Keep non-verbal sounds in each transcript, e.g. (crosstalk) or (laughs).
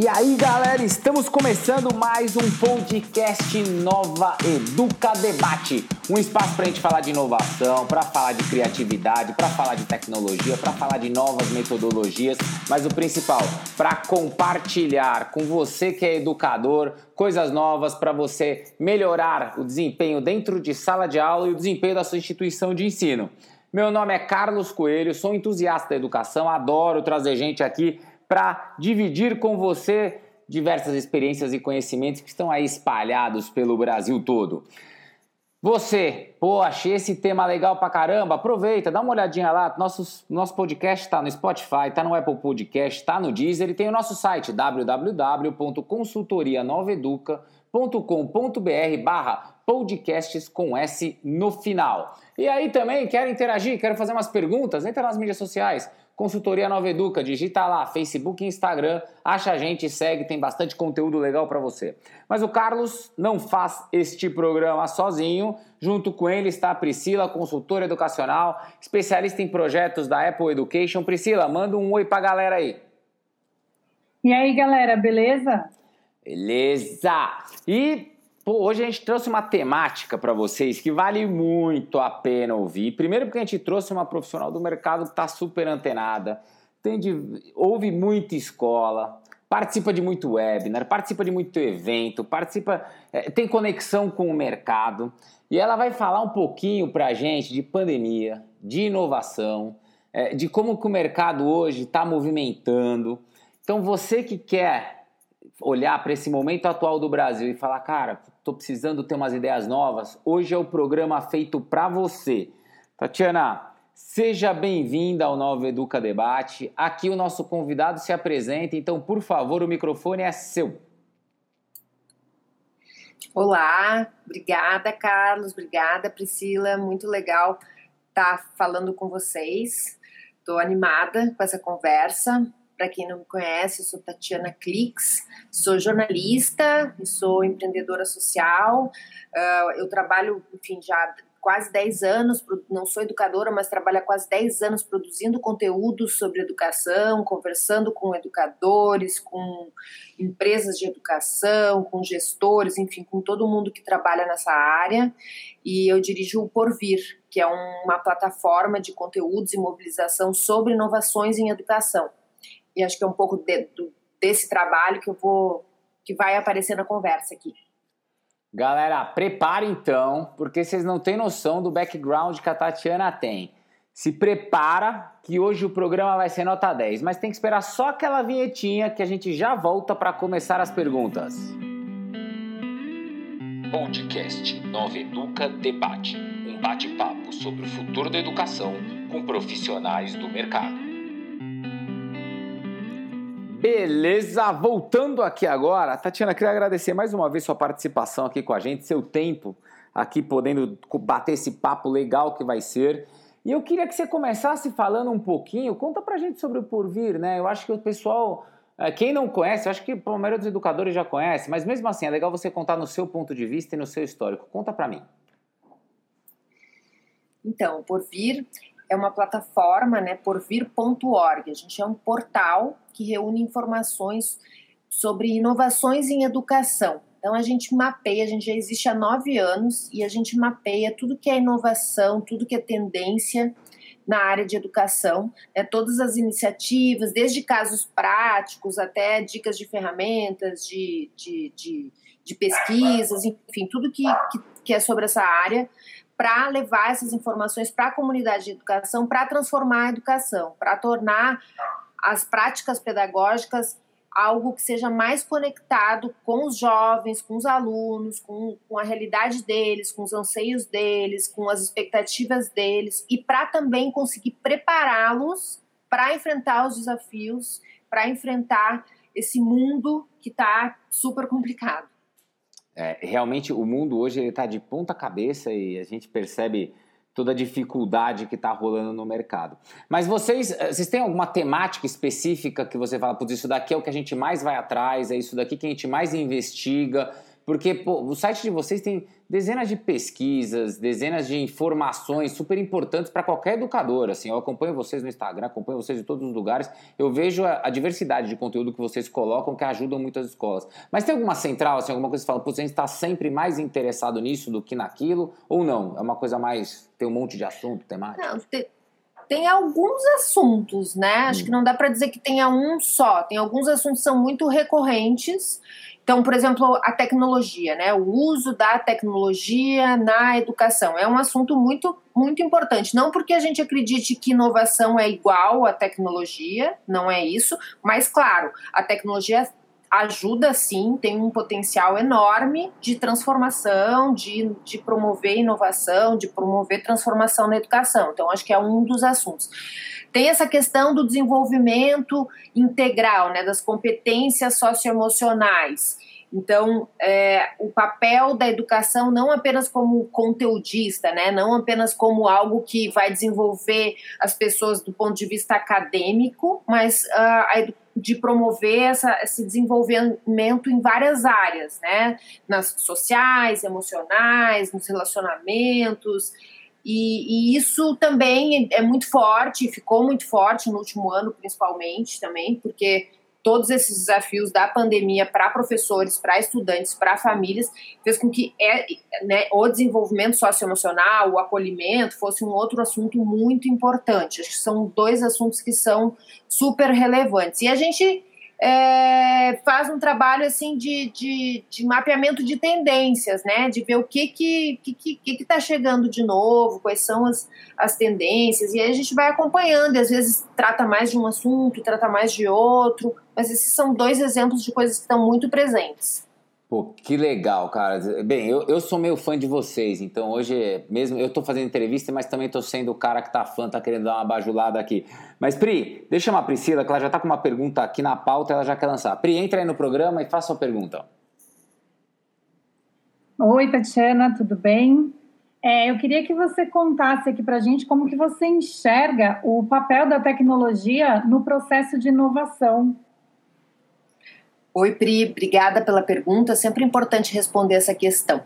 E aí, galera, estamos começando mais um podcast Nova Educa Debate. Um espaço para a gente falar de inovação, para falar de criatividade, para falar de tecnologia, para falar de novas metodologias, mas o principal, para compartilhar com você que é educador coisas novas para você melhorar o desempenho dentro de sala de aula e o desempenho da sua instituição de ensino. Meu nome é Carlos Coelho, sou entusiasta da educação, adoro trazer gente aqui para dividir com você diversas experiências e conhecimentos que estão aí espalhados pelo Brasil todo. Você, pô, achei esse tema legal pra caramba, aproveita, dá uma olhadinha lá, nosso, nosso podcast está no Spotify, está no Apple Podcast, está no Deezer e tem o nosso site www.consultorianoveduca.com.br barra podcasts com S no final. E aí também, quero interagir, quero fazer umas perguntas, entra nas mídias sociais, Consultoria Nova Educa, digita lá, Facebook e Instagram, acha a gente, segue, tem bastante conteúdo legal para você. Mas o Carlos não faz este programa sozinho, junto com ele está a Priscila, consultora educacional, especialista em projetos da Apple Education. Priscila, manda um oi pra galera aí. E aí, galera, beleza? Beleza! E Pô, hoje a gente trouxe uma temática para vocês que vale muito a pena ouvir. Primeiro porque a gente trouxe uma profissional do mercado que está super antenada, tem de, ouve muita escola, participa de muito webinar, participa de muito evento, participa, é, tem conexão com o mercado. E ela vai falar um pouquinho para a gente de pandemia, de inovação, é, de como que o mercado hoje está movimentando. Então você que quer olhar para esse momento atual do Brasil e falar, cara, estou precisando ter umas ideias novas, hoje é o programa feito para você. Tatiana, seja bem-vinda ao Novo Educa Debate. Aqui o nosso convidado se apresenta, então, por favor, o microfone é seu. Olá, obrigada, Carlos, obrigada, Priscila, muito legal estar tá falando com vocês. Estou animada com essa conversa. Para quem não me conhece, sou Tatiana Clix, sou jornalista e sou empreendedora social. Uh, eu trabalho, enfim, já quase 10 anos, não sou educadora, mas trabalho há quase 10 anos produzindo conteúdo sobre educação, conversando com educadores, com empresas de educação, com gestores, enfim, com todo mundo que trabalha nessa área. E eu dirijo o Porvir, que é uma plataforma de conteúdos e mobilização sobre inovações em educação e acho que é um pouco de, do, desse trabalho que eu vou que vai aparecer na conversa aqui. Galera, prepare então, porque vocês não têm noção do background que a Tatiana tem. Se prepara que hoje o programa vai ser nota 10, mas tem que esperar só aquela vinhetinha que a gente já volta para começar as perguntas. Podcast Nova Educa Debate, um bate-papo sobre o futuro da educação com profissionais do mercado. Beleza, voltando aqui agora, Tatiana, queria agradecer mais uma vez sua participação aqui com a gente, seu tempo aqui podendo bater esse papo legal que vai ser. E eu queria que você começasse falando um pouquinho, conta pra gente sobre o Porvir, né? Eu acho que o pessoal, é, quem não conhece, acho que a maioria dos educadores já conhece, mas mesmo assim é legal você contar no seu ponto de vista e no seu histórico. Conta pra mim. Então, o Porvir é uma plataforma, né, porvir.org. A gente é um portal que reúne informações sobre inovações em educação. Então a gente mapeia, a gente já existe há nove anos e a gente mapeia tudo que é inovação, tudo que é tendência na área de educação, né, todas as iniciativas, desde casos práticos até dicas de ferramentas, de, de, de, de pesquisas, enfim, tudo que, que, que é sobre essa área para levar essas informações para a comunidade de educação, para transformar a educação, para tornar as práticas pedagógicas algo que seja mais conectado com os jovens, com os alunos, com, com a realidade deles, com os anseios deles, com as expectativas deles, e para também conseguir prepará-los para enfrentar os desafios, para enfrentar esse mundo que está super complicado. É, realmente o mundo hoje está de ponta cabeça e a gente percebe toda a dificuldade que está rolando no mercado. Mas vocês, eh, vocês têm alguma temática específica que você fala, putz, isso daqui é o que a gente mais vai atrás, é isso daqui que a gente mais investiga, porque pô, o site de vocês tem dezenas de pesquisas, dezenas de informações super importantes para qualquer educador. Assim, eu acompanho vocês no Instagram, acompanho vocês em todos os lugares, eu vejo a, a diversidade de conteúdo que vocês colocam que ajudam muitas escolas. Mas tem alguma central, assim, alguma coisa que você fala, pô, a gente está sempre mais interessado nisso do que naquilo, ou não? É uma coisa mais, tem um monte de assunto temático? Não, tem, tem alguns assuntos, né? Acho hum. que não dá para dizer que tenha um só. Tem alguns assuntos que são muito recorrentes então, por exemplo, a tecnologia, né? O uso da tecnologia na educação é um assunto muito, muito importante. Não porque a gente acredite que inovação é igual à tecnologia, não é isso, mas claro, a tecnologia ajuda sim, tem um potencial enorme de transformação, de, de promover inovação, de promover transformação na educação. Então, acho que é um dos assuntos. Tem essa questão do desenvolvimento integral, né, das competências socioemocionais. Então, é, o papel da educação não apenas como conteudista, né, não apenas como algo que vai desenvolver as pessoas do ponto de vista acadêmico, mas uh, de promover essa, esse desenvolvimento em várias áreas, né, nas sociais, emocionais, nos relacionamentos. E, e, isso também é muito forte, ficou muito forte no último ano, principalmente também, porque todos esses desafios da pandemia para professores, para estudantes, para famílias, fez com que é, né, o desenvolvimento socioemocional, o acolhimento, fosse um outro assunto muito importante. Acho que são dois assuntos que são super relevantes. E a gente é, faz um trabalho assim de, de, de, mapeamento de tendências, né? De ver o que que que que, que tá chegando de novo, quais são as, as tendências, e aí a gente vai acompanhando, e às vezes trata mais de um assunto, trata mais de outro, mas esses são dois exemplos de coisas que estão muito presentes. Pô, que legal, cara. Bem, eu, eu sou meio fã de vocês, então hoje, mesmo eu tô fazendo entrevista, mas também tô sendo o cara que tá fã, tá querendo dar uma bajulada aqui. Mas, Pri, deixa eu chamar a Priscila, que ela já tá com uma pergunta aqui na pauta, ela já quer lançar. Pri, entra aí no programa e faça a sua pergunta. Oi, Tatiana, tudo bem? É, eu queria que você contasse aqui pra gente como que você enxerga o papel da tecnologia no processo de inovação Oi, Pri, obrigada pela pergunta. Sempre importante responder essa questão,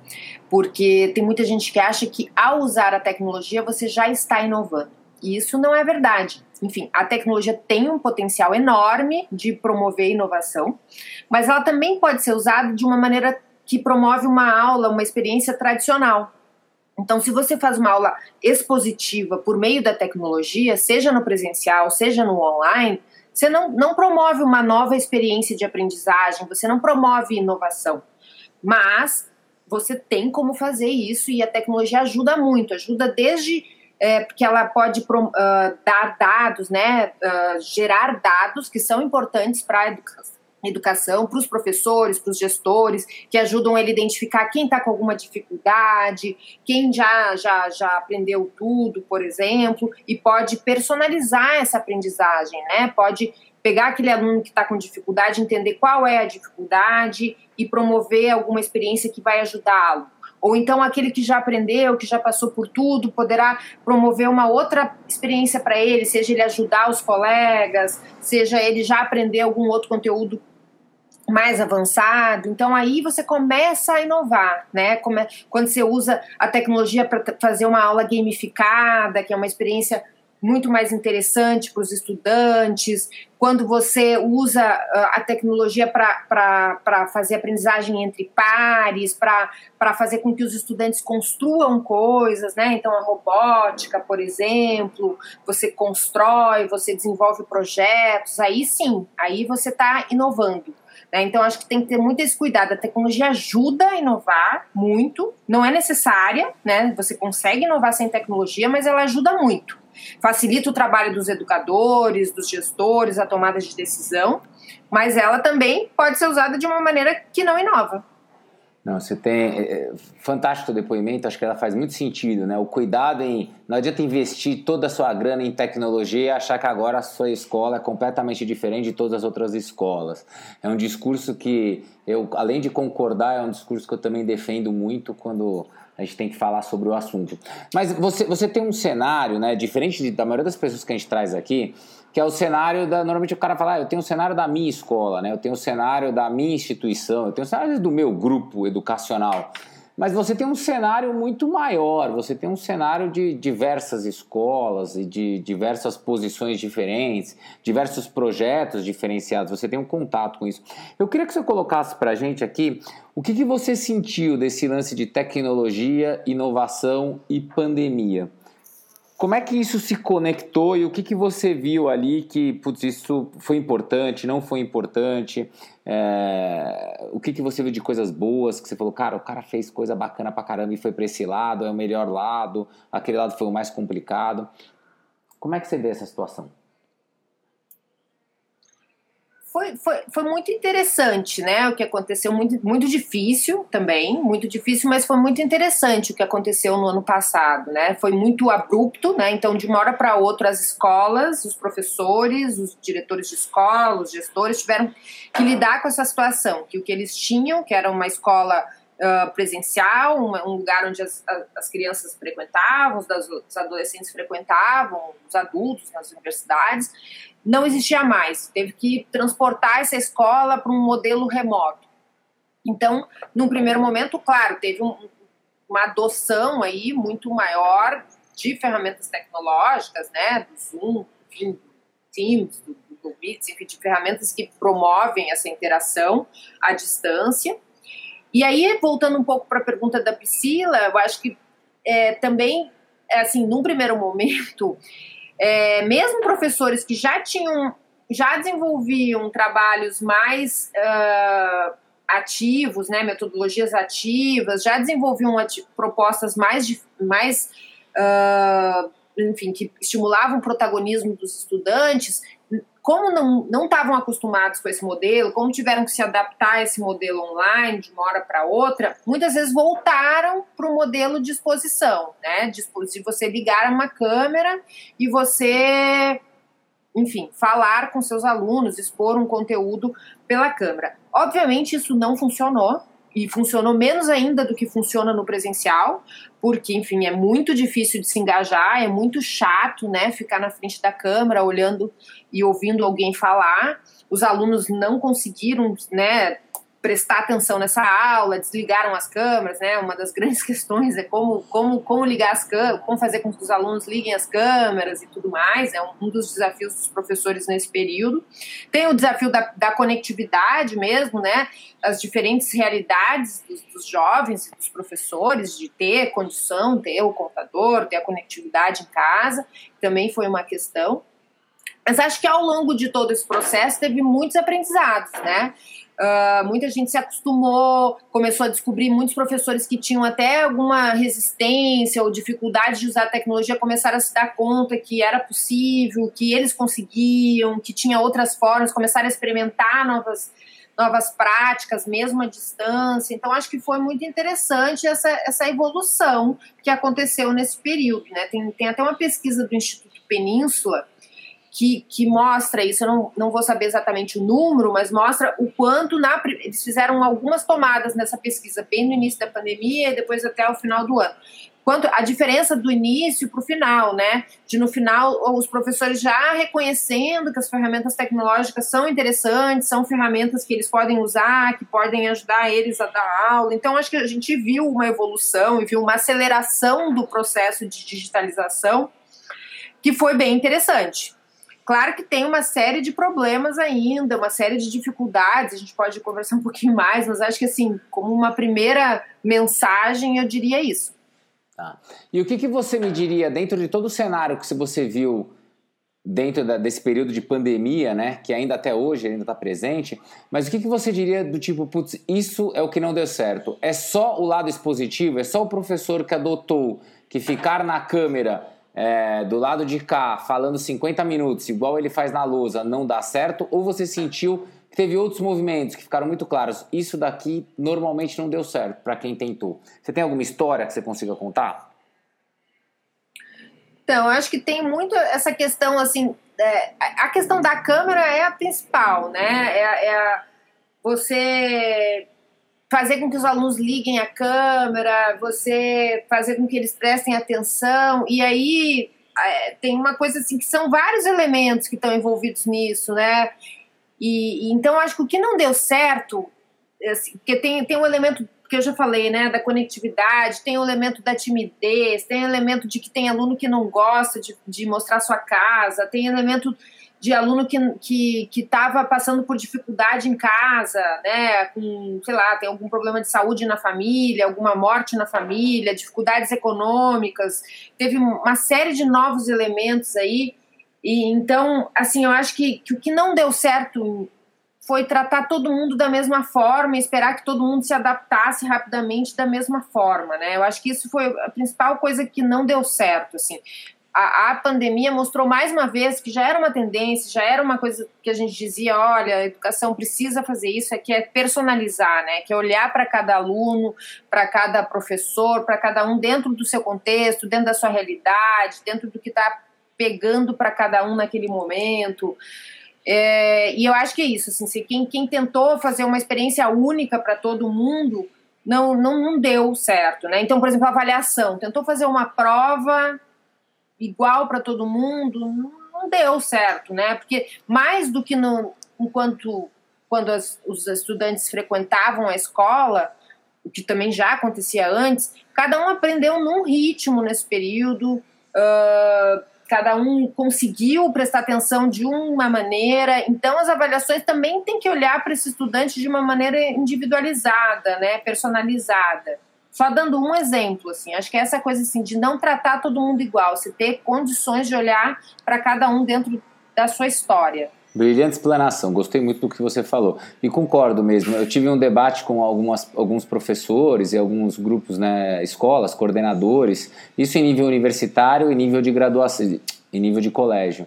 porque tem muita gente que acha que ao usar a tecnologia você já está inovando. E isso não é verdade. Enfim, a tecnologia tem um potencial enorme de promover inovação, mas ela também pode ser usada de uma maneira que promove uma aula, uma experiência tradicional. Então, se você faz uma aula expositiva por meio da tecnologia, seja no presencial, seja no online, você não, não promove uma nova experiência de aprendizagem, você não promove inovação. Mas você tem como fazer isso e a tecnologia ajuda muito, ajuda desde é, porque ela pode uh, dar dados, né, uh, gerar dados que são importantes para a educação para os professores, para os gestores, que ajudam ele a identificar quem está com alguma dificuldade, quem já, já, já aprendeu tudo, por exemplo, e pode personalizar essa aprendizagem, né? Pode pegar aquele aluno que está com dificuldade, entender qual é a dificuldade e promover alguma experiência que vai ajudá-lo. Ou então aquele que já aprendeu, que já passou por tudo, poderá promover uma outra experiência para ele, seja ele ajudar os colegas, seja ele já aprender algum outro conteúdo mais avançado. Então aí você começa a inovar, né? Quando você usa a tecnologia para fazer uma aula gamificada, que é uma experiência muito mais interessante para os estudantes, quando você usa ah, a tecnologia para fazer aprendizagem entre pares, para fazer com que os estudantes construam coisas, né? Então, a robótica, por exemplo, você constrói, você desenvolve projetos, aí sim, aí você está inovando. Né? Então, acho que tem que ter muito esse cuidado. A tecnologia ajuda a inovar muito, não é necessária, né? Você consegue inovar sem tecnologia, mas ela ajuda muito. Facilita o trabalho dos educadores, dos gestores, a tomada de decisão, mas ela também pode ser usada de uma maneira que não inova. Não, você tem. É, é, fantástico depoimento, acho que ela faz muito sentido, né? O cuidado em. Não adianta investir toda a sua grana em tecnologia e achar que agora a sua escola é completamente diferente de todas as outras escolas. É um discurso que eu, além de concordar, é um discurso que eu também defendo muito quando a gente tem que falar sobre o assunto. Mas você, você tem um cenário, né? Diferente de, da maioria das pessoas que a gente traz aqui, que é o cenário da. Normalmente o cara fala, ah, eu tenho o cenário da minha escola, né? Eu tenho o cenário da minha instituição, eu tenho o cenário do meu grupo educacional. Mas você tem um cenário muito maior, você tem um cenário de diversas escolas e de diversas posições diferentes, diversos projetos diferenciados, você tem um contato com isso. Eu queria que você colocasse para a gente aqui o que, que você sentiu desse lance de tecnologia, inovação e pandemia. Como é que isso se conectou e o que, que você viu ali que, putz, isso foi importante, não foi importante? É... O que, que você viu de coisas boas que você falou, cara, o cara fez coisa bacana pra caramba e foi pra esse lado, é o melhor lado, aquele lado foi o mais complicado. Como é que você vê essa situação? Foi, foi, foi muito interessante, né? O que aconteceu, muito, muito difícil também, muito difícil, mas foi muito interessante o que aconteceu no ano passado, né? Foi muito abrupto, né? Então, de uma hora para outra, as escolas, os professores, os diretores de escola, os gestores tiveram que lidar com essa situação, que o que eles tinham, que era uma escola Uh, presencial, um, um, lugar onde as, as crianças frequentavam, os, os, adolescentes frequentavam, os adultos nas universidades, não existia mais. Teve que transportar essa escola para um modelo remoto. Então, num primeiro momento, claro, teve um, uma adoção aí muito maior de ferramentas tecnológicas, né, do Zoom, enfim, do Teams, do Google Meets, enfim, de ferramentas que promovem essa interação à distância. E aí, voltando um pouco para a pergunta da Priscila, eu acho que é, também, é, assim, num primeiro momento, é, mesmo professores que já tinham, já desenvolviam trabalhos mais uh, ativos, né, metodologias ativas, já desenvolviam propostas mais, mais uh, enfim, que estimulavam o protagonismo dos estudantes, como não estavam acostumados com esse modelo, como tiveram que se adaptar a esse modelo online de uma hora para outra, muitas vezes voltaram para o modelo de exposição, né? De, de você ligar uma câmera e você, enfim, falar com seus alunos, expor um conteúdo pela câmera. Obviamente isso não funcionou, e funcionou menos ainda do que funciona no presencial, porque, enfim, é muito difícil de se engajar, é muito chato, né, ficar na frente da câmera olhando e ouvindo alguém falar. Os alunos não conseguiram, né, prestar atenção nessa aula, desligaram as câmeras, né? Uma das grandes (laughs) questões é como, como, como ligar as câmeras, como fazer com que os alunos liguem as câmeras e tudo mais, é um, dos desafios dos professores nesse período. Tem o desafio da, da conectividade mesmo, né? As diferentes realidades dos, dos jovens e dos professores, de ter condição, ter o computador, ter a conectividade em casa, também foi uma questão. Mas acho que ao longo de todo esse processo teve muitos aprendizados, né? Uh, muita gente se acostumou, começou a descobrir muitos professores que tinham até alguma resistência ou dificuldade de usar a tecnologia começaram a se dar conta que era possível, que eles conseguiam, que tinha outras formas, começaram a experimentar novas, novas práticas, mesmo à distância. Então, acho que foi muito interessante essa, essa evolução que aconteceu nesse período. Né? Tem, tem até uma pesquisa do Instituto Península que, que mostra isso, eu não, não vou saber exatamente o número, mas mostra o quanto na, eles fizeram algumas tomadas nessa pesquisa, bem no início da pandemia e depois até o final do ano. Quanto a diferença do início para o final, né? De no final os professores já reconhecendo que as ferramentas tecnológicas são interessantes, são ferramentas que eles podem usar, que podem ajudar eles a dar aula. Então, acho que a gente viu uma evolução e viu uma aceleração do processo de digitalização que foi bem interessante. Claro que tem uma série de problemas ainda, uma série de dificuldades, a gente pode conversar (laughs) um pouquinho mais, mas acho que assim, como uma primeira mensagem, eu diria isso. Tá. E o que, que você me diria dentro de todo o cenário que você viu dentro da, desse período de pandemia, né, que ainda até hoje ainda está presente, mas o que, que você diria do tipo, putz, isso é o que não deu certo? É só o lado expositivo? É só o professor que adotou que ficar na câmera é, do lado de cá falando 50 minutos, igual ele faz na lousa, não dá certo? Ou você sentiu que teve outros movimentos que ficaram muito claros? Isso daqui normalmente não deu certo para quem tentou. Você tem alguma história que você consiga contar? Então, eu acho que tem muito essa questão, assim, é, a questão da câmera é a principal, né? É, é a, você fazer com que os alunos liguem a câmera, você fazer com que eles prestem atenção. E aí, é, tem uma coisa assim que são vários elementos que estão envolvidos nisso, né? E, e então acho que o que não deu certo, assim, porque tem, tem um elemento que eu já falei, né, da conectividade, tem o elemento da timidez, tem o elemento de que tem aluno que não gosta de, de mostrar sua casa, tem elemento de aluno que que que estava passando por dificuldade em casa, né, com sei lá, tem algum problema de saúde na família, alguma morte na família, dificuldades econômicas, teve uma série de novos elementos aí. E então assim eu acho que, que o que não deu certo foi tratar todo mundo da mesma forma esperar que todo mundo se adaptasse rapidamente da mesma forma, né? Eu acho que isso foi a principal coisa que não deu certo, assim a, a, pandemia mostrou mais uma vez que já era uma tendência, já era uma coisa que a gente dizia, olha, a educação precisa fazer isso, é que é personalizar, né? Que é olhar para cada aluno, para cada professor, para cada um dentro do seu contexto, dentro da sua realidade, dentro do que está pegando para cada um naquele momento. É, e eu acho que é isso, assim, quem, quem tentou fazer uma experiência única para todo mundo não, não, não deu certo, né? Então, por exemplo, a avaliação, tentou fazer uma prova igual para todo mundo, não deu certo, né? Porque mais do que no, enquanto quando as, os estudantes frequentavam a escola, o que também já acontecia antes, cada um aprendeu num ritmo nesse período, uh, cada um conseguiu prestar atenção de uma maneira, então as avaliações também têm que olhar para esse estudante de uma maneira individualizada, né, personalizada. Só dando um exemplo, assim, acho que essa coisa assim de não tratar todo mundo igual, se ter condições de olhar para cada um dentro da sua história. Brilhante explanação, gostei muito do que você falou. E concordo mesmo. Eu tive um debate com algumas, alguns professores e alguns grupos, né, escolas, coordenadores, isso em nível universitário e nível de graduação, em nível de colégio.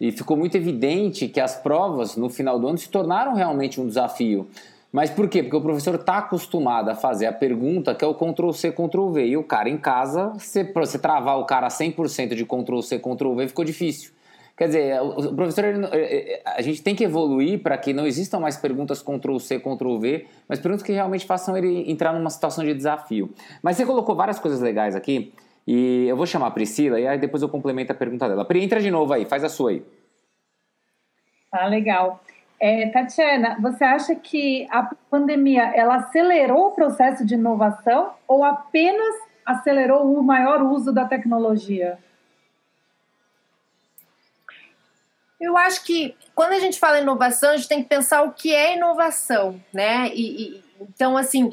E ficou muito evidente que as provas no final do ano se tornaram realmente um desafio. Mas por quê? Porque o professor está acostumado a fazer a pergunta que é o Ctrl-C, Ctrl-V. E o cara em casa, para você travar o cara 100% de Ctrl-C, Ctrl-V, ficou difícil. Quer dizer, o professor, a gente tem que evoluir para que não existam mais perguntas Ctrl-C, Ctrl-V, mas perguntas que realmente façam ele entrar numa situação de desafio. Mas você colocou várias coisas legais aqui, e eu vou chamar a Priscila, e aí depois eu complemento a pergunta dela. Pri, entra de novo aí, faz a sua aí. Ah, legal. É, Tatiana, você acha que a pandemia ela acelerou o processo de inovação ou apenas acelerou o maior uso da tecnologia? Eu acho que quando a gente fala inovação, a gente tem que pensar o que é inovação, né? E, e então, assim,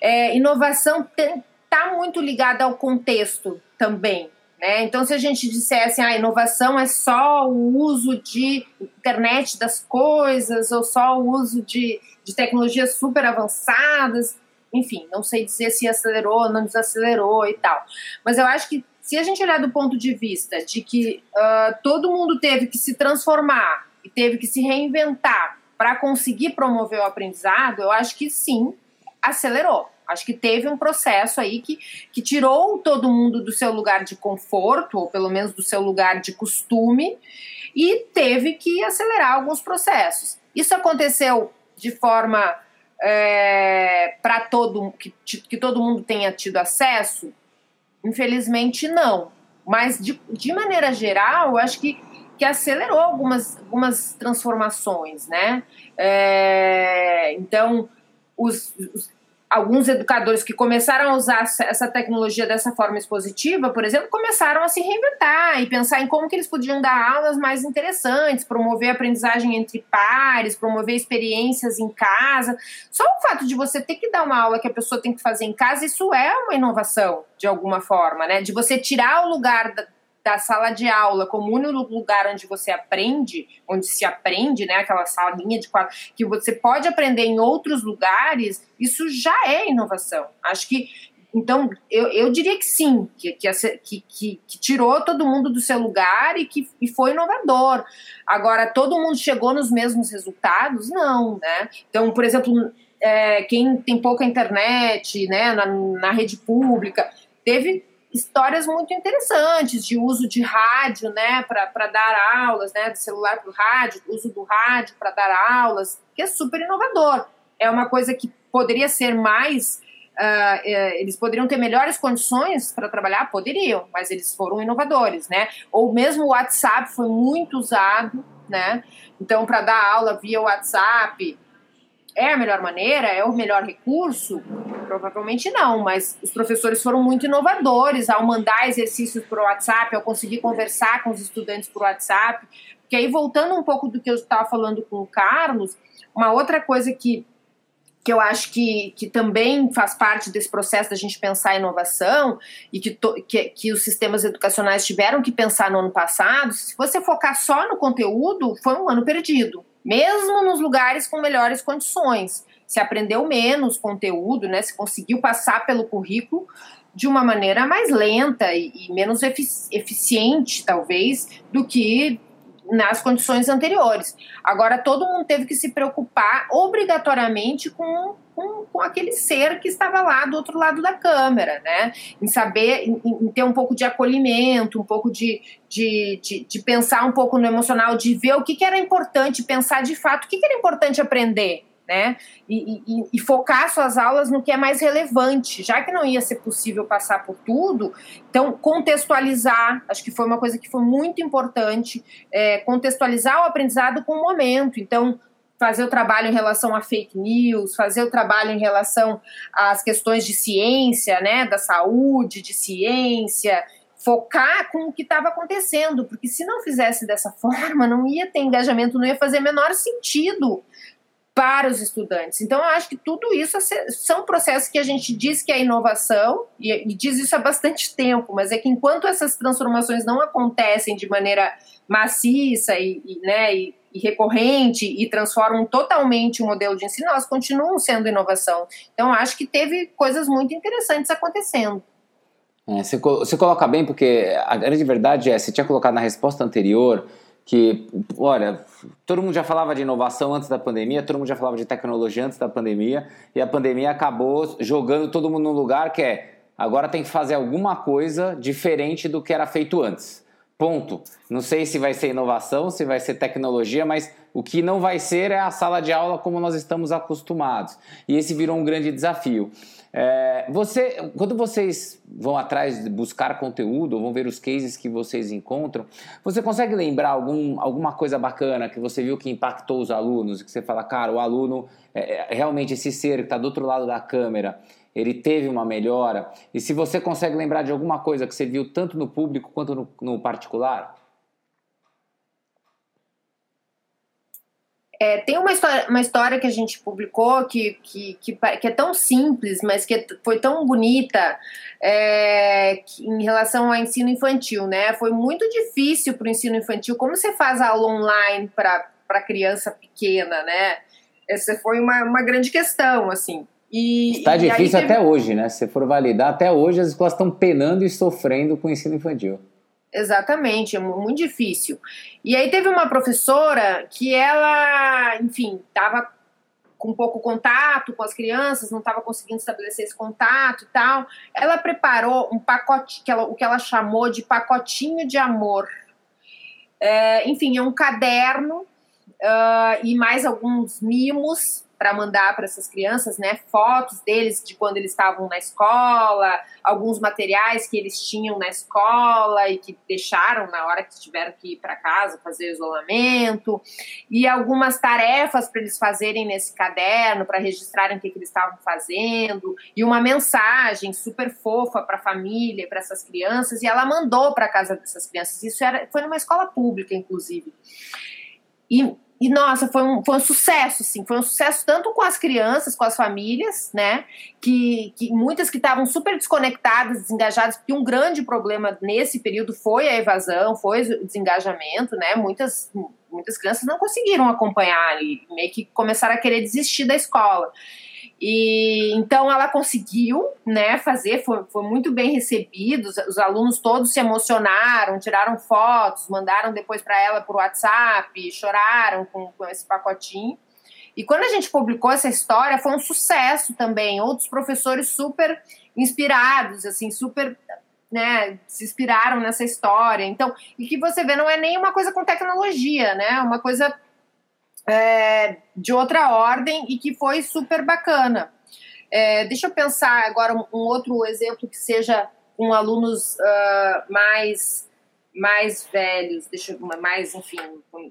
é, inovação está muito ligada ao contexto também, né? Então, se a gente dissesse a ah, inovação é só o uso de internet das coisas, ou só o uso de, de tecnologias super avançadas, enfim, não sei dizer se acelerou, não desacelerou e tal. Mas eu acho que se a gente olhar do ponto de vista de que uh, todo mundo teve que se transformar e teve que se reinventar para conseguir promover o aprendizado, eu acho que sim, acelerou. Acho que teve um processo aí que, que tirou todo mundo do seu lugar de conforto, ou pelo menos do seu lugar de costume, e teve que acelerar alguns processos. Isso aconteceu de forma é, para todo que, que todo mundo tenha tido acesso? Infelizmente, não. Mas, de, de maneira geral, acho que, que acelerou algumas, algumas transformações, né? É, então, os, os alguns educadores que começaram a usar essa tecnologia dessa forma expositiva, por exemplo, começaram a se reinventar e pensar em como que eles podiam dar aulas mais interessantes, promover aprendizagem entre pares, promover experiências em casa. Só o fato de você ter que dar uma aula que a pessoa tem que fazer em casa, isso é uma inovação de alguma forma, né? De você tirar o lugar da sala de aula como único lugar onde você aprende, onde se aprende, né, aquela salinha de quadro, que você pode aprender em outros lugares, isso já é inovação. Acho que então, eu, eu diria que sim, que, que, que, que, tirou todo mundo do seu lugar e que e foi inovador. Agora, todo mundo chegou nos mesmos resultados? Não, né? Então, por exemplo, é, quem tem pouca internet, né, na, na rede pública, teve histórias muito interessantes de uso de rádio, né, para dar aulas, né, do celular para o rádio, uso do rádio para dar aulas, que é super inovador. É uma coisa que poderia ser mais uh, eles poderiam ter melhores condições para trabalhar? Poderiam, mas eles foram inovadores, né? Ou mesmo o WhatsApp foi muito usado, né? Então, para dar aula via WhatsApp, é a melhor maneira? É o melhor recurso? Provavelmente não, mas os professores foram muito inovadores ao mandar exercícios por WhatsApp, ao conseguir conversar com os estudantes por WhatsApp. Porque aí, voltando um pouco do que eu estava falando com o Carlos, uma outra coisa que que eu acho que, que também faz parte desse processo da gente pensar inovação e que, to, que, que, os sistemas educacionais tiveram que pensar no ano passado, se você focar só no conteúdo, foi um ano perdido, mesmo nos lugares com melhores condições. Se aprendeu menos conteúdo, né, se conseguiu passar pelo currículo de uma maneira mais lenta e, e menos eficiente, talvez, do que nas condições anteriores. Agora, todo mundo teve que se preocupar obrigatoriamente com, com, com, aquele ser que estava lá do outro lado da câmera, né? Em saber, em, em ter um pouco de acolhimento, um pouco de, de, de, de, pensar um pouco no emocional, de ver o que, que era importante, pensar de fato o que, que era importante aprender né? E, e, e, focar suas aulas no que é mais relevante, já que não ia ser possível passar por tudo, então contextualizar, acho que foi uma coisa que foi muito importante, é, contextualizar o aprendizado com o momento, então fazer o trabalho em relação a fake news, fazer o trabalho em relação às questões de ciência, né, da saúde, de ciência, focar com o que estava acontecendo, porque se não fizesse dessa (laughs) forma, não ia ter engajamento, não ia fazer menor sentido para os estudantes. Então, eu acho que tudo isso são processos que a gente diz que é inovação, e, diz isso há bastante (laughs) tempo, mas é que enquanto essas transformações não acontecem de maneira maciça e, e né, e, e recorrente e transformam totalmente o modelo de ensino, elas continuam sendo inovação. Então, acho que teve coisas muito interessantes acontecendo. É, você, você coloca bem, porque a grande verdade é, você tinha colocado na resposta anterior que, olha, todo mundo já falava de inovação antes da pandemia, todo mundo já falava de tecnologia antes da pandemia, e a pandemia acabou jogando todo mundo num lugar que é agora tem que fazer alguma coisa diferente do que era feito antes. Ponto. Não sei se vai ser inovação, se vai ser tecnologia, mas o que não vai ser é a sala de aula como nós estamos acostumados. E esse virou um grande desafio. É, você, quando vocês vão atrás de buscar conteúdo, ou vão ver os cases que vocês encontram, você consegue lembrar algum, alguma coisa bacana que você viu que impactou os alunos? Que você fala, cara, o aluno, é, é, realmente esse ser que está do outro lado da câmera, ele teve uma melhora? E se você consegue lembrar de alguma coisa que você viu tanto no público quanto no, no particular? É, tem uma história, uma história que a gente publicou que, que, que, que é tão simples, mas que foi tão bonita é, em relação ao ensino infantil, né? Foi muito difícil para o ensino infantil. Como você faz aula online para criança pequena, né? Essa foi uma, uma grande questão, assim. E, Está e difícil teve... até hoje, né? Se for validar, até hoje as escolas estão penando e sofrendo com o ensino infantil. Exatamente, é muito difícil. E aí teve uma professora que ela, enfim, estava com pouco contato com as crianças, não estava conseguindo estabelecer esse contato e tal. Ela preparou um pacote, que ela, o que ela chamou de pacotinho de amor. É, enfim, é um caderno uh, e mais alguns mimos para mandar para essas crianças, né, fotos deles de quando eles estavam na escola, alguns materiais que eles tinham na escola e que deixaram na hora que tiveram que ir para casa fazer isolamento, e algumas tarefas para eles fazerem nesse caderno, para registrarem o que, que eles estavam fazendo, e uma mensagem super fofa para a família, para essas crianças, e ela mandou para casa dessas crianças. Isso era, foi numa escola pública, inclusive. E e nossa, foi um, foi um sucesso, assim, foi um sucesso tanto com as crianças, com as famílias, né? Que, que muitas que estavam super desconectadas, desengajadas, porque um grande problema nesse período foi a evasão, foi o desengajamento, né? Muitas, muitas crianças não conseguiram acompanhar e meio que começaram a querer desistir da escola. E então ela conseguiu, né, fazer, foi, foi muito bem recebido. Os, os, alunos todos se emocionaram, tiraram fotos, mandaram depois para ela por WhatsApp, choraram com, com esse pacotinho. E quando a gente publicou essa história, foi um sucesso também. Outros professores super inspirados, assim, super né, se inspiraram nessa história. Então, e que você vê, não é nem uma coisa com tecnologia, né? Uma coisa é, de outra ordem e que foi super bacana. É, deixa eu pensar agora um, um, outro exemplo que seja com alunos uh, mais mais velhos, deixa eu, mais, enfim.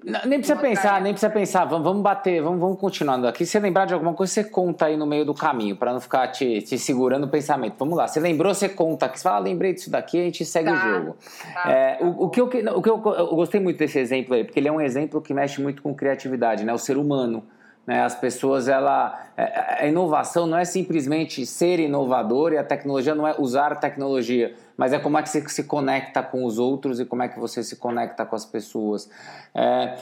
Não, nem precisa pensar, nem precisa pensar. Vamos, vamos bater, vamos, vamos continuando aqui. Se lembrar de alguma coisa, você conta aí no meio do caminho, para não ficar te, te segurando o pensamento. Vamos lá, você lembrou, você conta aqui. Você fala, ah, lembrei disso daqui, a gente segue tá, o jogo. Tá. É, o, o, que, eu, o que eu, eu gostei muito desse exemplo aí, porque ele é um exemplo que mexe muito com criatividade, né? O ser humano. Né? As pessoas, ela, é, a inovação não é simplesmente ser inovador e a tecnologia não é usar tecnologia, mas é como é que você se conecta com os outros e como é que você se conecta com as pessoas. É,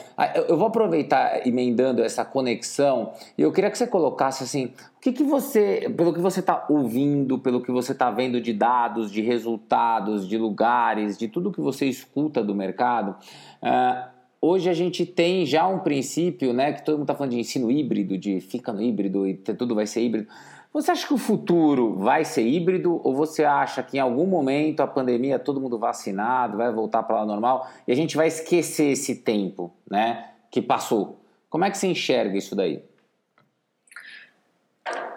eu vou aproveitar emendando essa conexão e eu queria que você colocasse assim, o que, que você, pelo que você está ouvindo, pelo que você está vendo de dados, de resultados, de lugares, de tudo que você escuta do mercado, é, hoje a gente tem já um princípio, né, que todo mundo está falando de ensino híbrido, de fica no híbrido e tudo vai ser híbrido. Você acha que o futuro vai ser híbrido ou você acha que em algum momento a pandemia, todo mundo vacinado, vai voltar para lá normal e a gente vai esquecer esse tempo, né, que passou? Como é que você enxerga isso daí?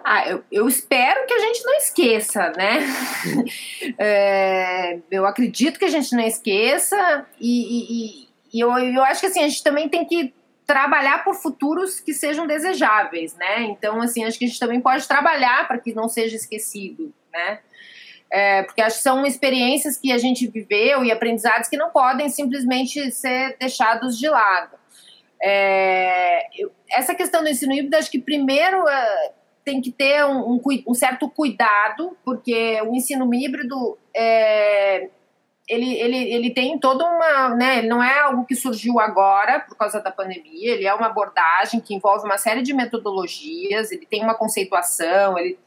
Ah, eu, eu, espero que a gente não esqueça, né? (laughs) é, eu acredito que a gente não esqueça e, e, e eu, eu acho que assim, a gente também tem que trabalhar por futuros que sejam desejáveis, né? Então, assim, acho que a gente também pode trabalhar para que não seja esquecido, né? É, porque acho que são experiências que a gente viveu e aprendizados que não podem simplesmente ser deixados de lado. É, eu, essa questão do ensino híbrido, acho que primeiro é, tem que ter um, um, um, certo cuidado, porque o ensino híbrido é, ele, ele, ele tem toda uma. Né, não é algo que surgiu agora por causa da pandemia, ele é uma abordagem que envolve uma série de metodologias, ele tem uma conceituação, ele,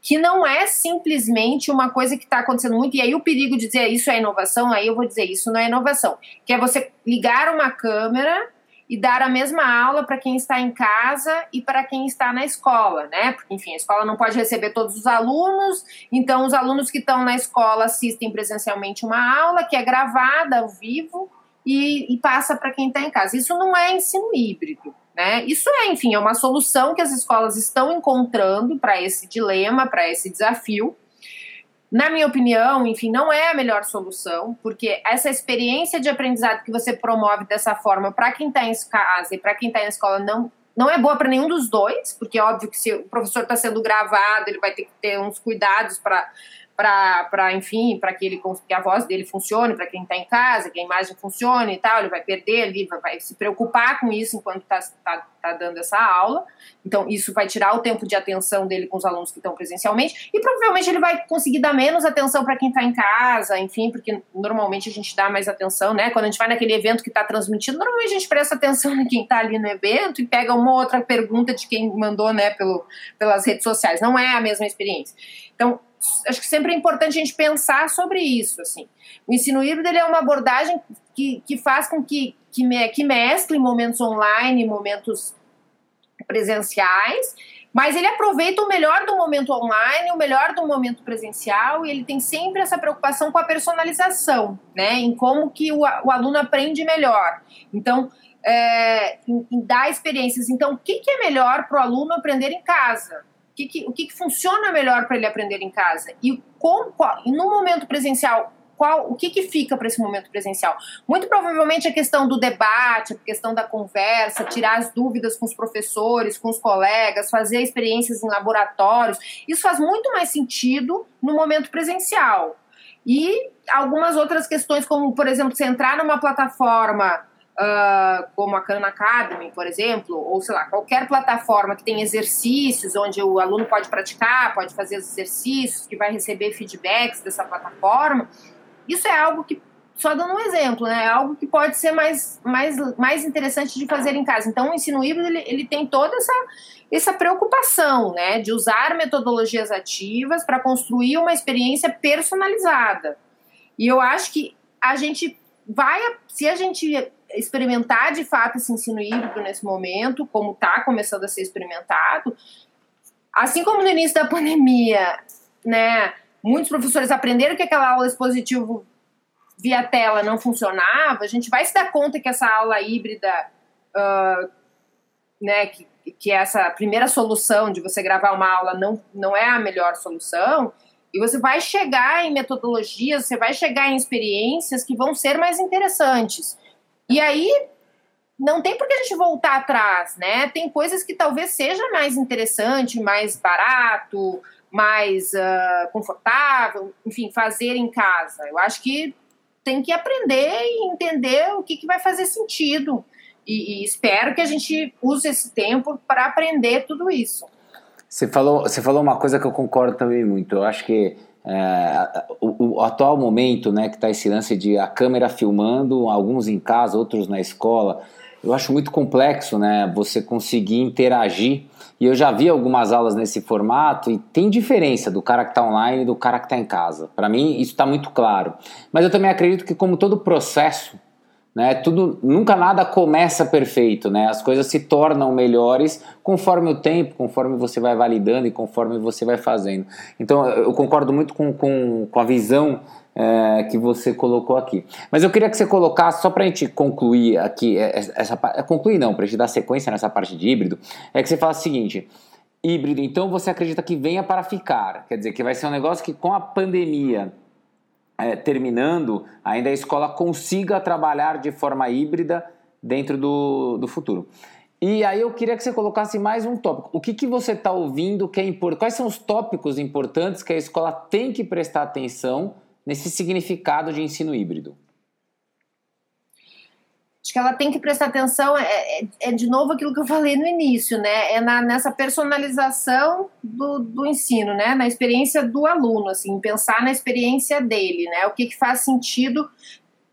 que não é simplesmente uma coisa que está acontecendo muito, e aí o perigo de dizer isso é inovação, aí eu vou dizer isso não é inovação, que é você ligar uma câmera e dar a mesma aula para quem está em casa e para quem está na escola, né? Porque, enfim, a escola não pode receber todos os alunos, então os alunos que estão na escola assistem presencialmente uma aula que é gravada ao vivo e, e passa para quem está em casa. Isso não é ensino híbrido, né? Isso é, enfim, é uma solução que as escolas estão encontrando para esse dilema, para esse desafio na minha opinião, enfim, não é a melhor solução, porque essa experiência de aprendizado que você promove dessa forma para quem está em casa e para quem está na escola não, não é boa para nenhum dos dois, porque é óbvio que se o professor está sendo gravado, ele vai ter que ter uns cuidados para para, enfim, para que ele que a voz dele funcione, para quem está em casa, que a imagem funcione e tal, ele vai perder ali, vai, vai se preocupar com isso enquanto está tá, tá dando essa aula. Então, isso vai tirar o tempo de atenção dele com os alunos que estão presencialmente, e provavelmente ele vai conseguir dar menos atenção para quem está em casa, enfim, porque normalmente a gente dá mais atenção, né? Quando a gente vai naquele evento que está transmitido, normalmente a gente presta atenção (laughs) em quem está ali no evento e pega uma outra pergunta de quem mandou, né, pelo, pelas redes sociais. Não é a mesma experiência. Então, acho que sempre é importante a gente pensar sobre isso, assim. O ensino híbrido ele é uma abordagem que, que faz com que, que, me, que mescle momentos online, momentos presenciais, mas ele aproveita o melhor do momento online, o melhor do momento presencial, e ele tem sempre essa preocupação com a personalização, né, em como que o, o aluno aprende melhor. Então, é, em, em dar experiências. Então, o que, que é melhor para o aluno aprender em casa? Que, que, o que, que funciona melhor para ele aprender em casa e com, qual, e no momento presencial qual, o que, que fica para esse momento presencial? Muito provavelmente a questão do debate, a questão da conversa, tirar as dúvidas com os professores, com os colegas, fazer experiências em laboratórios. Isso faz muito mais sentido no momento presencial. E algumas outras questões, como, por exemplo, você entrar numa plataforma uh, como a Khan Academy, por exemplo, ou sei lá, qualquer plataforma que tem exercícios onde o aluno pode praticar, pode fazer exercícios, que vai receber feedbacks dessa plataforma, isso é algo que só dando um exemplo, né? É algo que pode ser mais, mais, mais interessante de fazer em casa. Então, o ensino híbrido ele, ele tem toda essa, essa preocupação, né? De usar metodologias ativas para construir uma experiência personalizada. E eu acho que a gente vai, se a gente experimentar de fato esse ensino híbrido nesse momento, como está começando a ser experimentado, assim como no início da pandemia, né, muitos professores aprenderam que aquela aula expositiva via tela não funcionava, a gente vai se dar conta que essa aula híbrida, uh, né, que, que essa primeira solução de você gravar uma aula não, não é a melhor solução, e você vai chegar em metodologias, você vai chegar em experiências que vão ser mais interessantes. E aí não tem por que a gente voltar atrás, né? Tem coisas que talvez seja mais interessante, mais barato, mais uh, confortável, enfim, fazer em casa. Eu acho que tem que aprender e entender o que, que vai fazer sentido. E, e espero que a gente use esse tempo para aprender tudo isso. Você falou, você falou uma coisa que eu concordo também muito. Eu acho que é, o, o, atual momento, né, que está esse lance de a câmera filmando, alguns em casa, outros na escola, eu acho muito complexo, né, você conseguir interagir. E eu já vi algumas aulas nesse formato e tem diferença do cara que está online e do cara que está em casa. Para mim, isso está muito claro. Mas eu também acredito que, como todo processo, né? Tudo, nunca nada começa perfeito, né? As coisas se tornam melhores conforme o tempo, conforme você vai validando e conforme você vai fazendo. Então, eu concordo muito com, com, com a visão é, que você colocou aqui. Mas eu queria que você colocasse, só para a gente concluir aqui, é, essa, é, concluir não, para a gente dar sequência nessa parte de híbrido, é que você fala o seguinte, híbrido, então você acredita que venha para ficar, quer dizer, que vai ser um negócio que com a pandemia é, terminando, ainda a escola consiga trabalhar de forma híbrida dentro do, do futuro. E aí eu queria que você colocasse mais um tópico. O que, que você está ouvindo que é importante? Quais são os tópicos importantes que a escola tem que prestar atenção nesse significado de ensino híbrido? Acho que ela tem que prestar atenção, é, é, é, de novo aquilo que eu falei no início, né? É na, nessa personalização do, do ensino, né? Na experiência do aluno, assim, pensar na experiência dele, né? O que, que faz sentido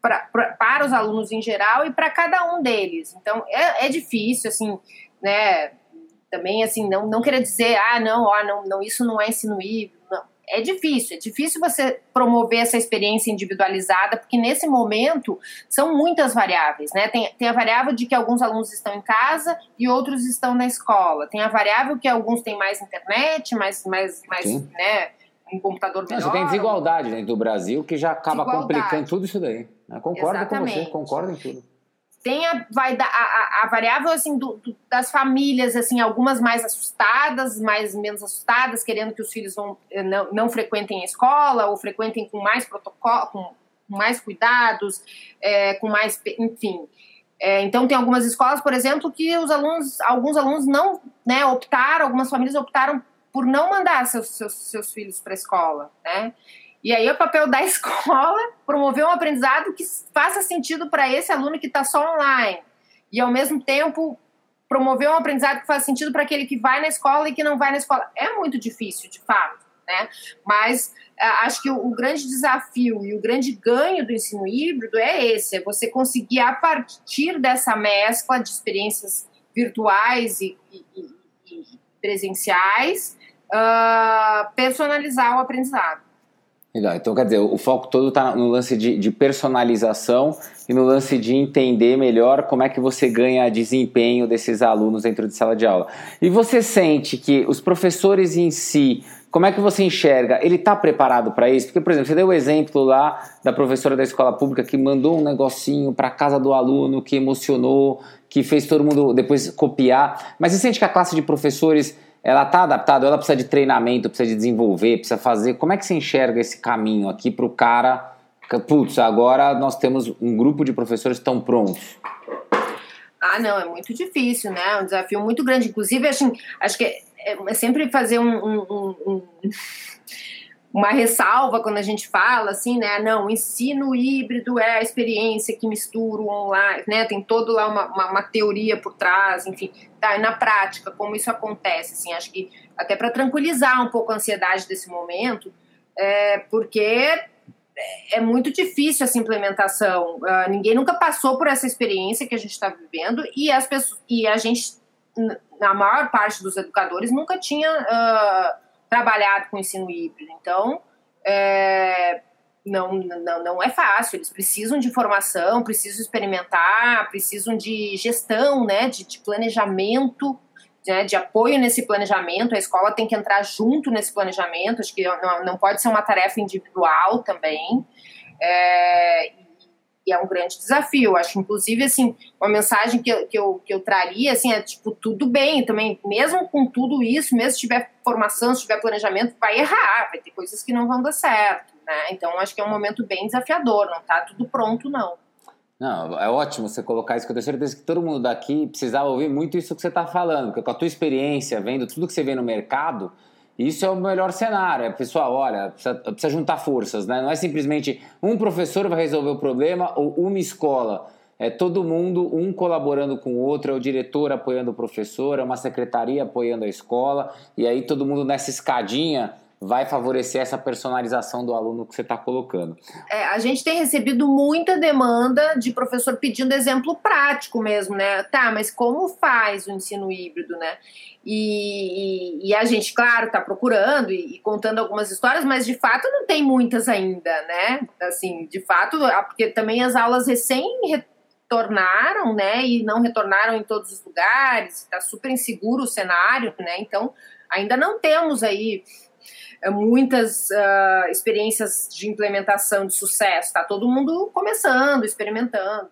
pra, pra, para os alunos em geral e para cada um deles. Então, é, é difícil, assim, né? Também, assim, não, não querer dizer, ah, não, ó, não, não, isso não é ensino híbrido, é difícil, é difícil você promover essa experiência individualizada, porque nesse momento são muitas variáveis, né? Tem, tem a variável de que alguns alunos estão em casa e outros estão na escola. Tem a variável que alguns têm mais internet, mais, mais, mais né? Um computador melhor. Você tem desigualdade dentro do Brasil que já acaba complicando tudo isso daí. Eu concordo Exatamente. com você, concordo em tudo tem a, vai da, a, a variável assim do, do, das famílias assim algumas mais assustadas mais menos assustadas querendo que os filhos vão, eh, não, não frequentem a escola ou frequentem com mais protocolo com mais cuidados é, com mais enfim. É, então tem algumas escolas por exemplo que os alunos alguns alunos não né optaram algumas famílias optaram por não mandar seus, seus, seus filhos para a escola né e aí é o papel da (laughs) escola promover um aprendizado que faça sentido para esse aluno que está só online. E ao mesmo tempo promover um aprendizado que faça sentido para aquele que vai na escola e que não vai na escola. É muito difícil, de fato, né? Mas uh, acho que o, o, grande desafio e o grande ganho do ensino híbrido é esse, é você conseguir, a partir dessa mescla de experiências virtuais e, e, e presenciais, uh, personalizar o aprendizado. Legal, então quer dizer, o foco todo está no lance de, de, personalização e no lance de entender melhor como é que você ganha desempenho desses alunos dentro de sala de aula. E você sente que os professores em si, como é que você enxerga? Ele está preparado para isso? Porque, por exemplo, você deu o exemplo lá da professora da escola pública que mandou um negocinho para casa do aluno, que emocionou, que fez todo mundo depois copiar. Mas você sente que a classe de professores ela está adaptada, ela precisa de treinamento, precisa de desenvolver, precisa fazer. Como é que você enxerga esse caminho aqui para o cara? Putz, agora nós temos um grupo de professores estão prontos. Ah, não, é muito difícil, né? É um desafio muito grande. Inclusive, assim, acho que é, é sempre fazer um, um, um uma ressalva quando a gente fala assim, né? Não, o ensino híbrido é a experiência que mistura o online, né? Tem toda lá uma, uma, uma, teoria por trás, enfim, tá? E na prática, como isso acontece, assim, acho que até para tranquilizar um pouco a ansiedade desse momento, é, porque é muito difícil essa implementação. Uh, ninguém nunca passou por essa experiência que a gente está vivendo e as pessoas e a gente, na maior parte dos educadores, nunca tinha uh, trabalhado com ensino híbrido. Então, é, não, não, não é fácil. Eles precisam de formação, precisam experimentar, precisam de gestão, né, de, de planejamento, né, de apoio nesse planejamento. A escola tem que entrar junto nesse planejamento. Acho que não, não pode ser uma tarefa individual também. É, e é um grande desafio. Acho, inclusive, assim, uma mensagem que eu, que eu, que eu traria, assim, é tipo, tudo bem também, mesmo com tudo isso, mesmo se tiver formação, se tiver planejamento, vai errar, vai ter coisas que não vão dar certo, né? Então, acho que é um momento bem desafiador, não tá tudo pronto, não. Não, é ótimo você colocar isso, que eu tenho certeza que todo mundo daqui precisava ouvir muito isso que você está falando, porque com a tua experiência, vendo tudo que você vê no mercado, isso é o melhor cenário. É, pessoal, olha, precisa, precisa, juntar forças, né? Não é simplesmente um professor vai resolver o problema ou uma escola. É todo mundo, um colaborando com o outro, é o diretor apoiando o professor, é uma secretaria apoiando a escola, e aí todo mundo nessa escadinha vai favorecer essa personalização do aluno que você está colocando. É, a gente tem recebido muita demanda de professor pedindo exemplo prático mesmo, né? Tá, mas como faz o ensino híbrido, né? E, e, e a gente, claro, está procurando e, e, contando algumas histórias, mas de fato não tem muitas ainda, né? Assim, de fato, porque também as aulas recém retornaram, né? E não retornaram em todos os lugares, está super inseguro o cenário, né? Então, ainda não temos aí muitas uh, experiências de implementação de sucesso. Está todo mundo começando, experimentando.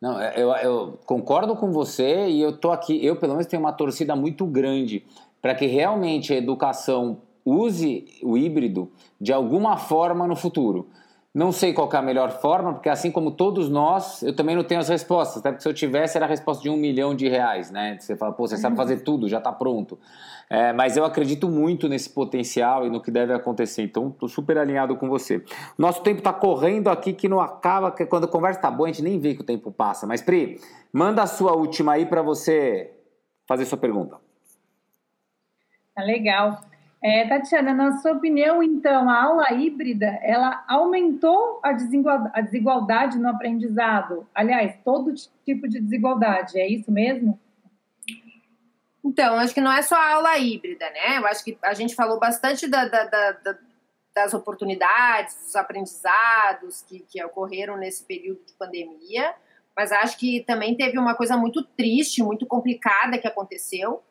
Não, é, eu, eu, concordo com você e eu tô aqui, eu pelo menos tenho uma torcida muito grande para que realmente a educação use o híbrido de alguma forma no futuro. Não sei qual é a melhor forma, porque assim como todos nós, eu também não tenho as respostas. Até porque se eu tivesse, era a resposta de um milhão de reais, né? Você fala, pô, você sabe fazer tudo, já está pronto. É, mas eu acredito muito nesse potencial e no que deve acontecer. Então, estou super alinhado com você. Nosso tempo está correndo aqui, que não acaba, que quando a conversa está boa, a gente nem vê que o tempo passa. Mas, Pri, manda a sua última aí para você fazer sua pergunta. Tá legal. É, Tatiana, na sua opinião, então, a aula híbrida, ela aumentou a desigualdade, a desigualdade no aprendizado? Aliás, todo tipo de desigualdade, é isso mesmo? Então, acho que não é só a aula híbrida, né? Eu acho que a gente falou bastante da, da, da, das oportunidades, dos aprendizados que, que ocorreram nesse período de pandemia, mas acho que também teve uma coisa muito triste, muito complicada que aconteceu,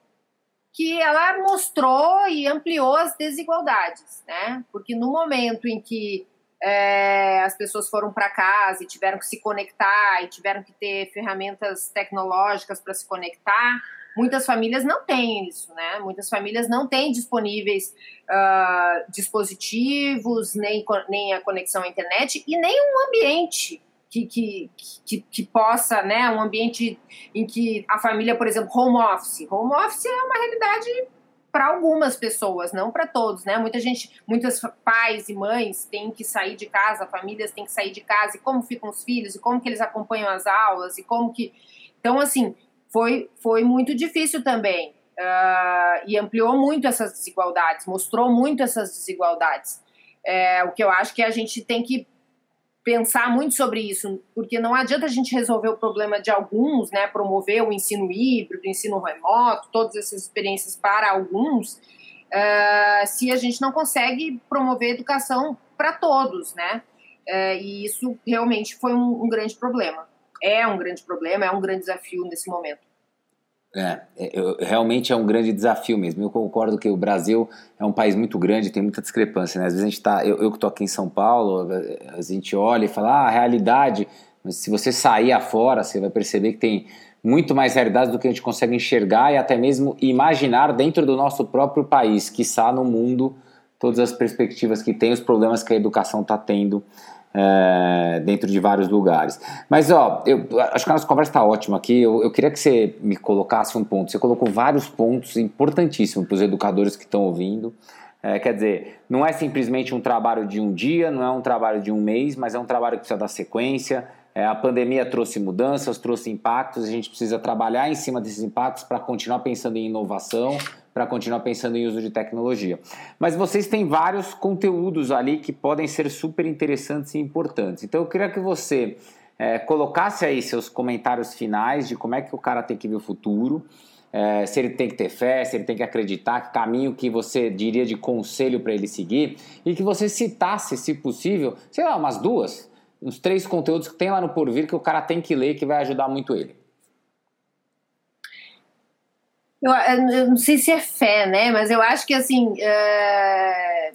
que ela mostrou e ampliou as desigualdades, né? Porque no momento em que é, as pessoas foram para casa e tiveram que se conectar e tiveram que ter ferramentas tecnológicas para se conectar, muitas famílias não têm isso, né? Muitas famílias não têm disponíveis uh, dispositivos, nem, nem a conexão à internet e nem um ambiente que, que, que, que, possa, né, um ambiente em que a família, por exemplo, home office. Home office é uma realidade para algumas pessoas, não para todos, né? Muita gente, muitos pais e mães têm que sair de casa, famílias têm que sair de casa, e como ficam os filhos, e como que eles acompanham as aulas, e como que... Então, assim, foi, foi muito difícil também, uh, e ampliou muito essas desigualdades, mostrou muito essas desigualdades. É, o que eu acho que a gente tem que pensar muito sobre isso, porque não adianta a gente resolver o problema de alguns, né, promover o ensino híbrido, o ensino remoto, todas essas experiências para alguns, uh, se a gente não consegue promover educação para todos, né? Uh, e isso realmente foi um, um grande problema. É um grande problema, é um grande desafio nesse momento. É, eu, realmente é um grande desafio mesmo. Eu concordo que o Brasil é um país muito grande, tem muita discrepância. Né? Às vezes a gente está, eu, eu que estou aqui em São Paulo, a gente olha e fala, ah, a realidade. Mas se você sair afora, você vai perceber que tem muito mais realidade do que a gente consegue enxergar e até mesmo imaginar dentro do nosso próprio país, que está no mundo, todas as perspectivas que tem, os problemas que a educação está tendo é, dentro de vários lugares. Mas, ó, eu acho que a nossa conversa está ótima aqui. Eu, eu, queria que você me colocasse um ponto. Você colocou vários pontos importantíssimos para os educadores que estão ouvindo. É, quer dizer, não é simplesmente um trabalho de um dia, não é um trabalho de um mês, mas é um trabalho que precisa dar sequência. É, a pandemia trouxe mudanças, trouxe impactos, a gente precisa trabalhar em cima desses impactos para continuar pensando em inovação, para continuar pensando em uso de tecnologia. Mas vocês têm vários conteúdos ali que podem ser super interessantes e importantes. Então eu queria que você é, colocasse aí seus comentários finais de como é que o cara tem que ver o futuro. É, se ele tem que ter fé, se ele tem que acreditar, que caminho que você diria de conselho para ele seguir, e que você citasse, se possível, sei lá, umas duas, uns três conteúdos que tem lá no Porvir que o cara tem que ler que vai ajudar muito ele. Eu, eu, não sei se é fé, né? Mas eu acho que assim. É...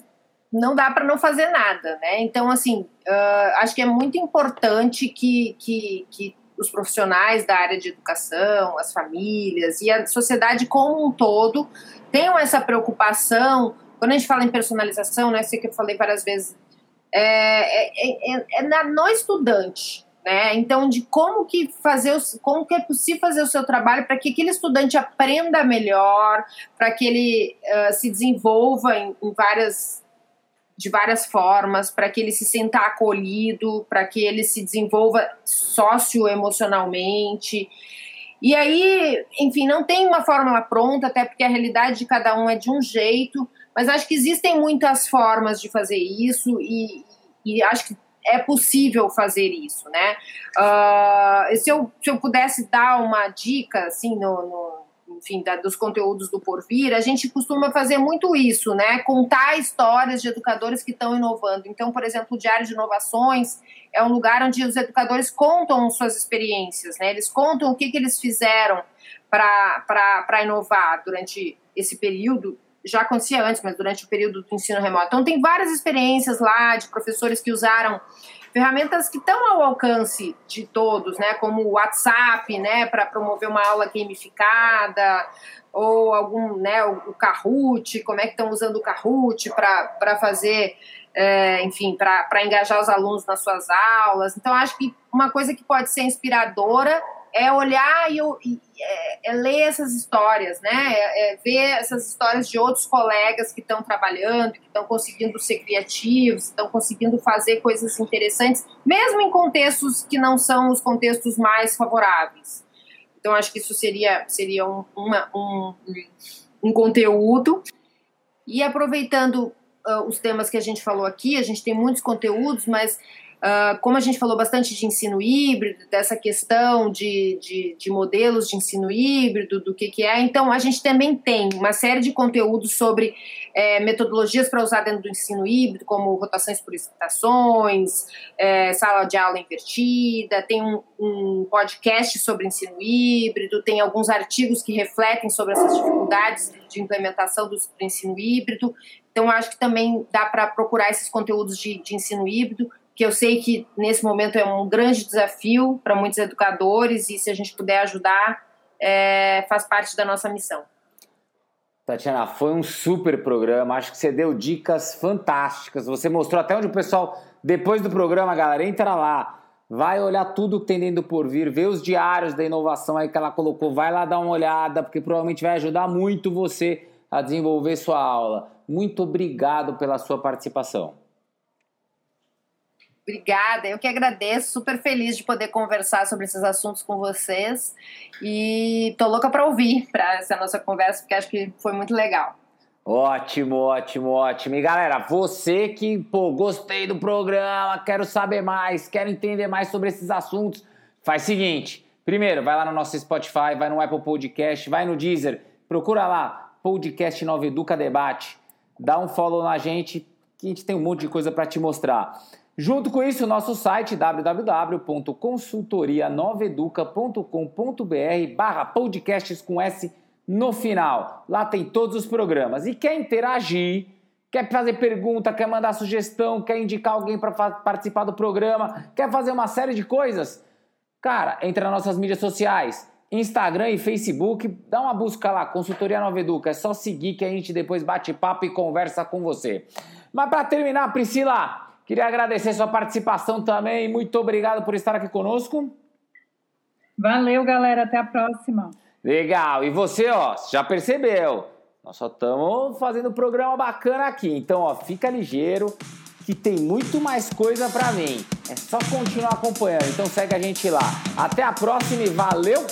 não dá para não fazer nada, né? Então, assim, uh, acho que é muito importante que, que, que os profissionais da área de educação, as famílias e a sociedade como um todo tenham essa preocupação. Quando a gente fala em personalização, né, sei que eu falei várias vezes, é, é, é, é no estudante, né? Então, de como que fazer, como que é possível fazer o seu trabalho para que aquele estudante aprenda melhor, para que ele uh, se desenvolva em, em várias de várias formas, para que ele se sinta acolhido, para que ele se desenvolva socioemocionalmente. E aí, enfim, não tem uma fórmula pronta, até porque a realidade de cada um é de um jeito, mas acho que existem muitas formas de fazer isso e, e acho que é possível fazer isso, né? Uh, se, eu, se eu pudesse dar uma dica, assim, no, no enfim, da, dos conteúdos do Porvir, a gente costuma fazer muito isso, né? Contar histórias de educadores que estão inovando. Então, por exemplo, o Diário de Inovações é um lugar onde os educadores contam suas experiências, né? Eles contam o que, que eles fizeram para inovar durante esse período. Já acontecia antes, mas durante o período do ensino remoto. Então, tem várias experiências lá de professores que usaram ferramentas que estão ao alcance de todos, né, como o WhatsApp, né, para promover uma aula gamificada, ou algum, né, o, Kahoot, como é que estão usando o Kahoot para fazer, é, enfim, para engajar os alunos nas suas aulas. Então, acho que uma coisa que pode ser inspiradora é olhar e, e é, é, ler essas histórias, né? É, é ver essas histórias de outros colegas que estão trabalhando, que estão conseguindo ser criativos, estão conseguindo fazer coisas interessantes, mesmo em contextos que não são os contextos mais favoráveis. Então, acho que isso seria, seria um, uma, um, um conteúdo. E aproveitando uh, os temas que a gente falou aqui, a gente tem muitos conteúdos, mas Uh, como a gente falou bastante de ensino híbrido, dessa questão de, de, de, modelos de ensino híbrido, do que, que é, então a gente também tem uma série de conteúdos sobre é, metodologias para usar dentro do ensino híbrido, como rotações por estações, é, sala de aula invertida, tem um, um podcast sobre ensino híbrido, tem alguns artigos que refletem sobre essas dificuldades de implementação do, do ensino híbrido. Então, acho que também dá para procurar esses conteúdos de, de ensino híbrido que eu sei que nesse momento é um grande desafio para muitos educadores e se a gente puder ajudar, é, faz parte da nossa missão. Tatiana, foi um super programa. Acho que você deu dicas fantásticas. Você mostrou até onde o pessoal, depois do programa, galera, entra lá, vai olhar tudo que tem dentro do porvir, vê os diários da inovação aí que ela colocou, vai lá dar uma olhada, porque provavelmente vai ajudar muito você a desenvolver sua aula. Muito obrigado pela sua participação. Obrigada, eu que agradeço, super feliz de poder conversar sobre esses assuntos com vocês e tô louca para ouvir para essa nossa conversa, porque acho que foi muito legal. Ótimo, ótimo, ótimo. E galera, você que, pô, gostei do programa, quero saber mais, quero entender mais sobre esses assuntos, faz o seguinte: primeiro, vai lá no nosso Spotify, vai no Apple Podcast, vai no Deezer, procura lá, Podcast Nova Educa Debate, dá um follow na gente, que a gente tem um monte de coisa para te mostrar. Junto com isso, nosso site www.consultorianoveduca.com.br barra podcasts com S no final. Lá tem todos os programas. E quer interagir, quer fazer pergunta, quer mandar sugestão, quer indicar alguém para participar do programa, quer fazer uma série de coisas? Cara, entra nas nossas mídias sociais, Instagram e Facebook, dá uma busca lá, Consultoria Nova Educa. É só seguir que a gente depois bate papo e conversa com você. Mas para terminar, Priscila, Queria agradecer sua participação também. Muito obrigado por estar aqui conosco. Valeu, galera. Até a próxima. Legal. E você, ó, já percebeu? Nós só estamos fazendo um programa bacana aqui. Então, ó, fica ligeiro que tem muito mais coisa para mim. É só continuar acompanhando. Então segue a gente lá. Até a próxima e valeu!